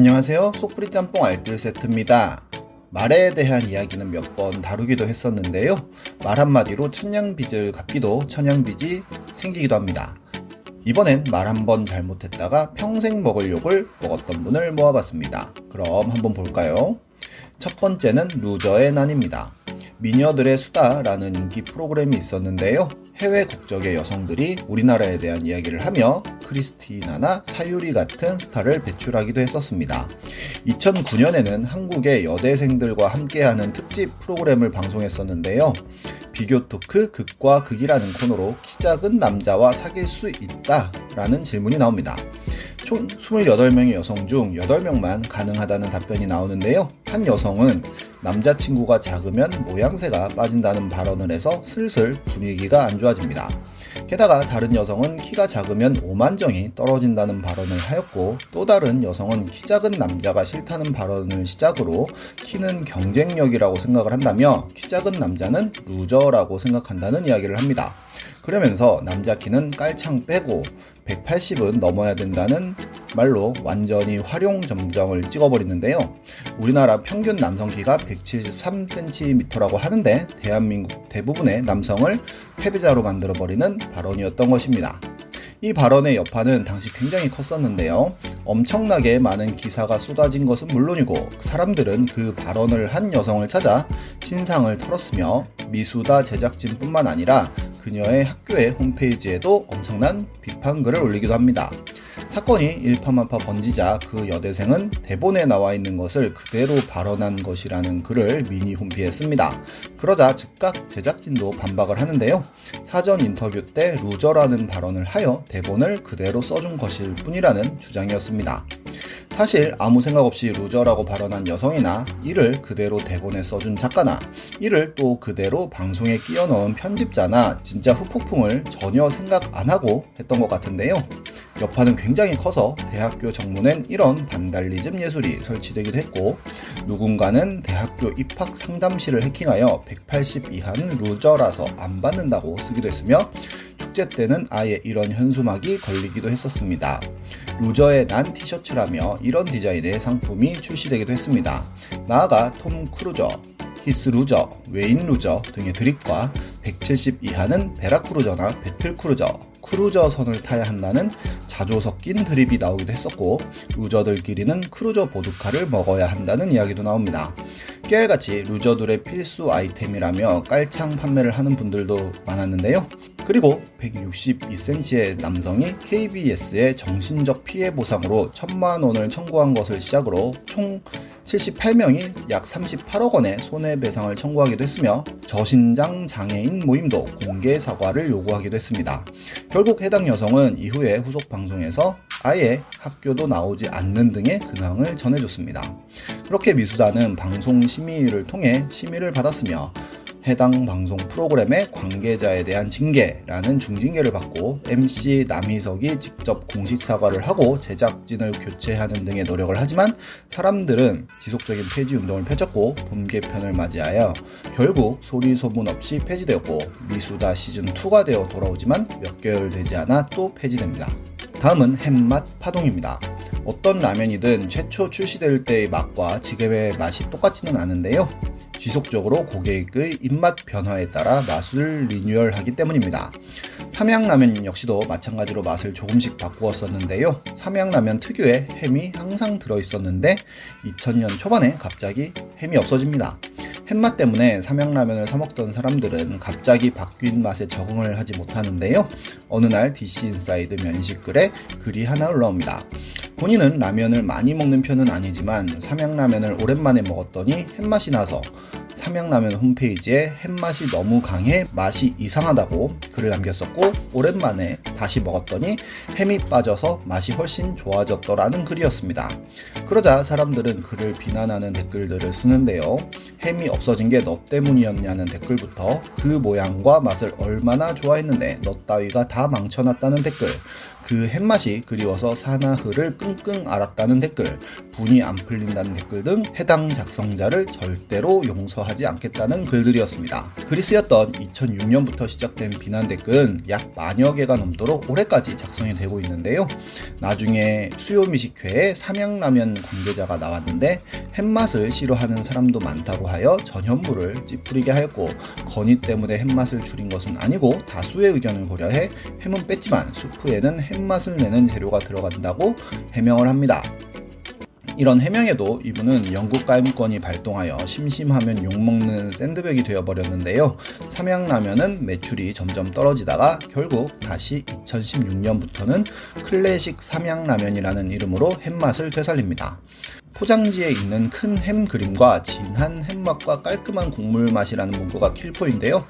안녕하세요. 속풀이 짬뽕 알뜰 세트입니다. 말에 대한 이야기는 몇 번 다루기도 했었는데요. 말 한마디로 천냥빚을 갚기도 천냥빚이 생기기도 합니다. 이번엔 말 한 번 잘못했다가 평생 먹을 욕을 먹었던 분을 모아봤습니다. 그럼 한번 볼까요? 첫 번째는 루저의 난입니다. 미녀들의 수다라는 인기 프로그램이 있었는데요. 해외 국적의 여성들이 우리나라에 대한 이야기를 하며 크리스티나나 사유리 같은 스타를 배출하기도 했었습니다. 2009년에는 한국의 여대생들과 함께하는 특집 프로그램을 방송했었는데요. 비교 토크 극과 극이라는 코너로 키 작은 남자와 사귈 수 있다 라는 질문이 나옵니다. 총 28명의 여성 중 8명만 가능하다는 답변이 나오는데요. 한 여성은 남자친구가 작으면 모양새가 빠진다는 발언을 해서 슬슬 분위기가 안 좋아집니다. 게다가 다른 여성은 키가 작으면 오만정이 떨어진다는 발언을 하였고 또 다른 여성은 키 작은 남자가 싫다는 발언을 시작으로 키는 경쟁력이라고 생각을 한다며 키 작은 남자는 루저라고 생각한다는 이야기를 합니다. 그러면서 남자 키는 깔창 빼고 180은 넘어야 된다는 말로 완전히 화룡점정을 찍어버리는데요. 우리나라 평균 남성 키가 173cm라고 하는데 대한민국 대부분의 남성을 패배자로 만들어버리는 발언이었던 것입니다. 이 발언의 여파는 당시 굉장히 컸었는데요. 엄청나게 많은 기사가 쏟아진 것은 물론이고 사람들은 그 발언을 한 여성을 찾아 신상을 털었으며 미수다 제작진뿐만 아니라 그녀의 학교의 홈페이지에도 엄청난 비판글을 올리기도 합니다. 사건이 일파만파 번지자 그 여대생은 대본에 나와 있는 것을 그대로 발언한 것이라는 글을 미니 홈피에 씁니다. 그러자 즉각 제작진도 반박을 하는데요. 사전 인터뷰 때 루저라는 발언을 하여 대본을 그대로 써준 것일 뿐이라는 주장이었습니다. 사실 아무 생각 없이 루저라고 발언한 여성이나 이를 그대로 대본에 써준 작가나 이를 또 그대로 방송에 끼워 넣은 편집자나 진짜 후폭풍을 전혀 생각 안 하고 했던 것 같은데요. 여파는 굉장히 커서 대학교 정문엔 이런 반달리즘 예술이 설치되기도 했고 누군가는 대학교 입학 상담실을 해킹하여 180 이하는 루저라서 안 받는다고 쓰기도 했으며 축제 때는 아예 이런 현수막이 걸리기도 했었습니다. 루저의 난 티셔츠라며 이런 디자인의 상품이 출시되기도 했습니다. 나아가 톰 크루저, 히스 루저, 웨인 루저 등의 드립과 170 이하는 베라 크루저나 배틀 크루저, 크루저 선을 타야 한다는 자조 섞인 드립이 나오기도 했었고 루저들끼리는 크루저 보드카를 먹어야 한다는 이야기도 나옵니다. 깨알같이 루저들의 필수 아이템이라며 깔창 판매를 하는 분들도 많았는데요. 그리고 162cm의 남성이 KBS의 정신적 피해 보상으로 1000만 원을 청구한 것을 시작으로 총 78명이 약 38억 원의 손해배상을 청구하기도 했으며 저신장 장애인 모임도 공개 사과를 요구하기도 했습니다. 결국 해당 여성은 이후에 후속 방송에서 아예 학교도 나오지 않는 등의 근황을 전해줬습니다. 그렇게 미수단은 방송 심의를 통해 심의를 받았으며 해당 방송 프로그램의 관계자에 대한 징계라는 중징계를 받고 MC 남희석이 직접 공식 사과를 하고 제작진을 교체하는 등의 노력을 하지만 사람들은 지속적인 폐지 운동을 펼쳤고 봄 개편을 맞이하여 결국 소리 소문 없이 폐지되었고 미수다 시즌 2가 되어 돌아오지만 몇 개월 되지 않아 또 폐지됩니다. 다음은 햄맛 파동입니다. 어떤 라면이든 최초 출시될 때의 맛과 지금의 맛이 똑같지는 않은데요. 지속적으로 고객의 입맛 변화에 따라 맛을 리뉴얼하기 때문입니다. 삼양라면 역시도 마찬가지로 맛을 조금씩 바꾸었었는데요. 삼양라면 특유의 햄이 항상 들어있었는데 2000년 초반에 갑자기 햄이 없어집니다. 햄맛 때문에 삼양라면을 사먹던 사람들은 갑자기 바뀐 맛에 적응을 하지 못하는데요. 어느 날 DC 인사이드 면식갤에 글이 하나 올라옵니다. 본인은 라면을 많이 먹는 편은 아니지만 삼양라면을 오랜만에 먹었더니 햄맛이 나서 삼양라면 홈페이지에 햄맛이 너무 강해 맛이 이상하다고 글을 남겼었고 오랜만에 다시 먹었더니 햄이 빠져서 맛이 훨씬 좋아졌더라는 글이었습니다. 그러자 사람들은 그를 비난하는 댓글들을 쓰는데요. 햄이 없어진 게 너 때문이었냐는 댓글부터 그 모양과 맛을 얼마나 좋아했는데 너 따위가 다 망쳐놨다는 댓글 그 햇맛이 그리워서 사나흐를 끙끙 앓았다는 댓글, 분이 안 풀린다는 댓글 등 해당 작성자를 절대로 용서하지 않겠다는 글들이었습니다. 쓰였던 2006년부터 시작된 비난 댓글은 약 만여 개가 넘도록 올해까지 작성이 되고 있는데요. 나중에 수요미식회에 삼양라면 관계자가 나왔는데 햇맛을 싫어하는 사람도 많다고 하여 전현무를 찌푸리게 하였고 건의 때문에 햇맛을 줄인 것은 아니고 다수의 의견을 고려해 햄은 뺐지만 수프에는 햇맛을 내는 재료가 들어간다고 해명을 합니다. 이런 해명에도 이분은 영국 가임권이 발동하여 심심하면 욕먹는 샌드백이 되어버렸는데요. 삼양라면은 매출이 점점 떨어지다가 결국 다시 2016년부터는 클래식 삼양라면이라는 이름으로 햄맛을 되살립니다. 포장지에 있는 큰 햄 그림과 진한 햄맛과 깔끔한 국물 맛이라는 문구가 킬포인데요.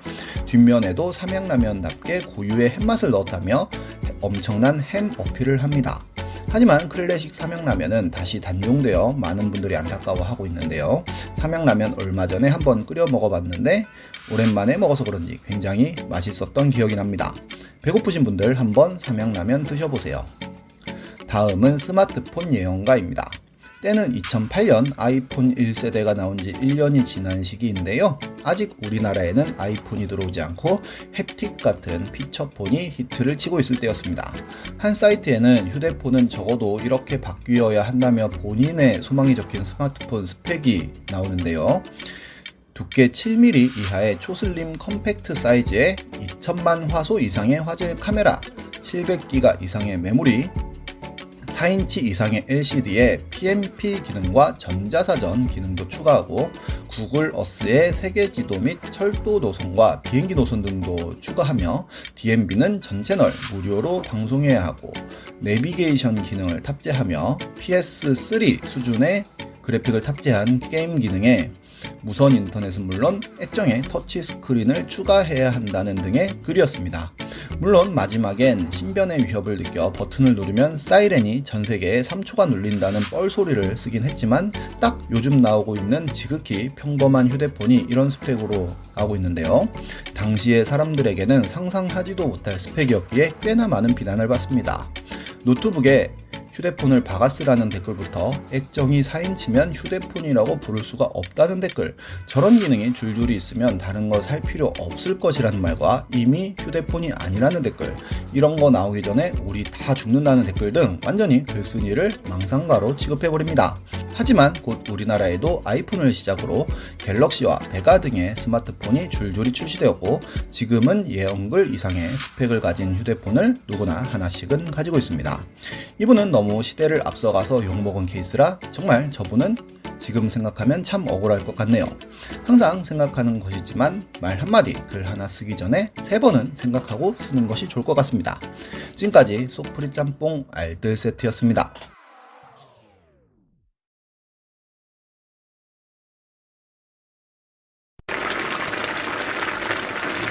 뒷면에도 삼양라면답게 고유의 햄맛을 넣었다며 엄청난 햄 어필을 합니다. 하지만 클래식 삼양라면은 다시 단종되어 많은 분들이 안타까워하고 있는데요. 삼양라면 얼마 전에 한번 끓여 먹어봤는데 오랜만에 먹어서 그런지 굉장히 맛있었던 기억이 납니다. 배고프신 분들 한번 삼양라면 드셔보세요. 다음은 스마트폰 예언가입니다. 때는 2008년 아이폰 1세대가 나온 지 1년이 지난 시기인데요. 아직 우리나라에는 아이폰이 들어오지 않고 햅틱 같은 피처폰이 히트를 치고 있을 때였습니다. 한 사이트에는 휴대폰은 적어도 이렇게 바뀌어야 한다며 본인의 소망이 적힌 스마트폰 스펙이 나오는데요. 두께 7mm 이하의 초슬림 컴팩트 사이즈에 2천만 화소 이상의 화질 카메라, 700기가 이상의 메모리, 4인치 이상의 LCD에 PMP 기능과 전자사전 기능도 추가하고 구글 어스의 세계 지도 및 철도 노선과 비행기 노선 등도 추가하며 DMB는 전 채널 무료로 방송해야 하고 내비게이션 기능을 탑재하며 PS3 수준의 그래픽을 탑재한 게임 기능에 무선 인터넷은 물론 액정에 터치 스크린을 추가해야 한다는 등의 글이었습니다. 물론 마지막엔 신변의 위협을 느껴 버튼을 누르면 사이렌이 전 세계에 3초간 울린다는 뻘소리를 쓰긴 했지만 딱 요즘 나오고 있는 지극히 평범한 휴대폰이 이런 스펙으로 나오고 있는데요. 당시의 사람들에게는 상상하지도 못할 스펙이었기에 꽤나 많은 비난을 받습니다. 노트북에 휴대폰을 박아쓰라는 댓글부터 액정이 4인치면 휴대폰이라고 부를 수가 없다는 댓글 저런 기능이 줄줄이 있으면 다른 거 살 필요 없을 것이라는 말과 이미 휴대폰이 아니라는 댓글 이런 거 나오기 전에 우리 다 죽는다는 댓글 등 완전히 글쓴이를 망상가로 취급해버립니다. 하지만 곧 우리나라에도 아이폰을 시작으로 갤럭시와 베가 등의 스마트폰이 줄줄이 출시되었고 지금은 예언글 이상의 스펙을 가진 휴대폰을 누구나 하나씩은 가지고 있습니다. 이분은 너무 시대를 앞서가서 욕먹은 케이스라 정말 저분은 지금 생각하면 참 억울할 것 같네요. 항상 생각하는 것이지만 말 한마디 글 하나 쓰기 전에 세 번은 생각하고 쓰는 것이 좋을 것 같습니다. 지금까지 소프리 짬뽕 알뜰 세트였습니다.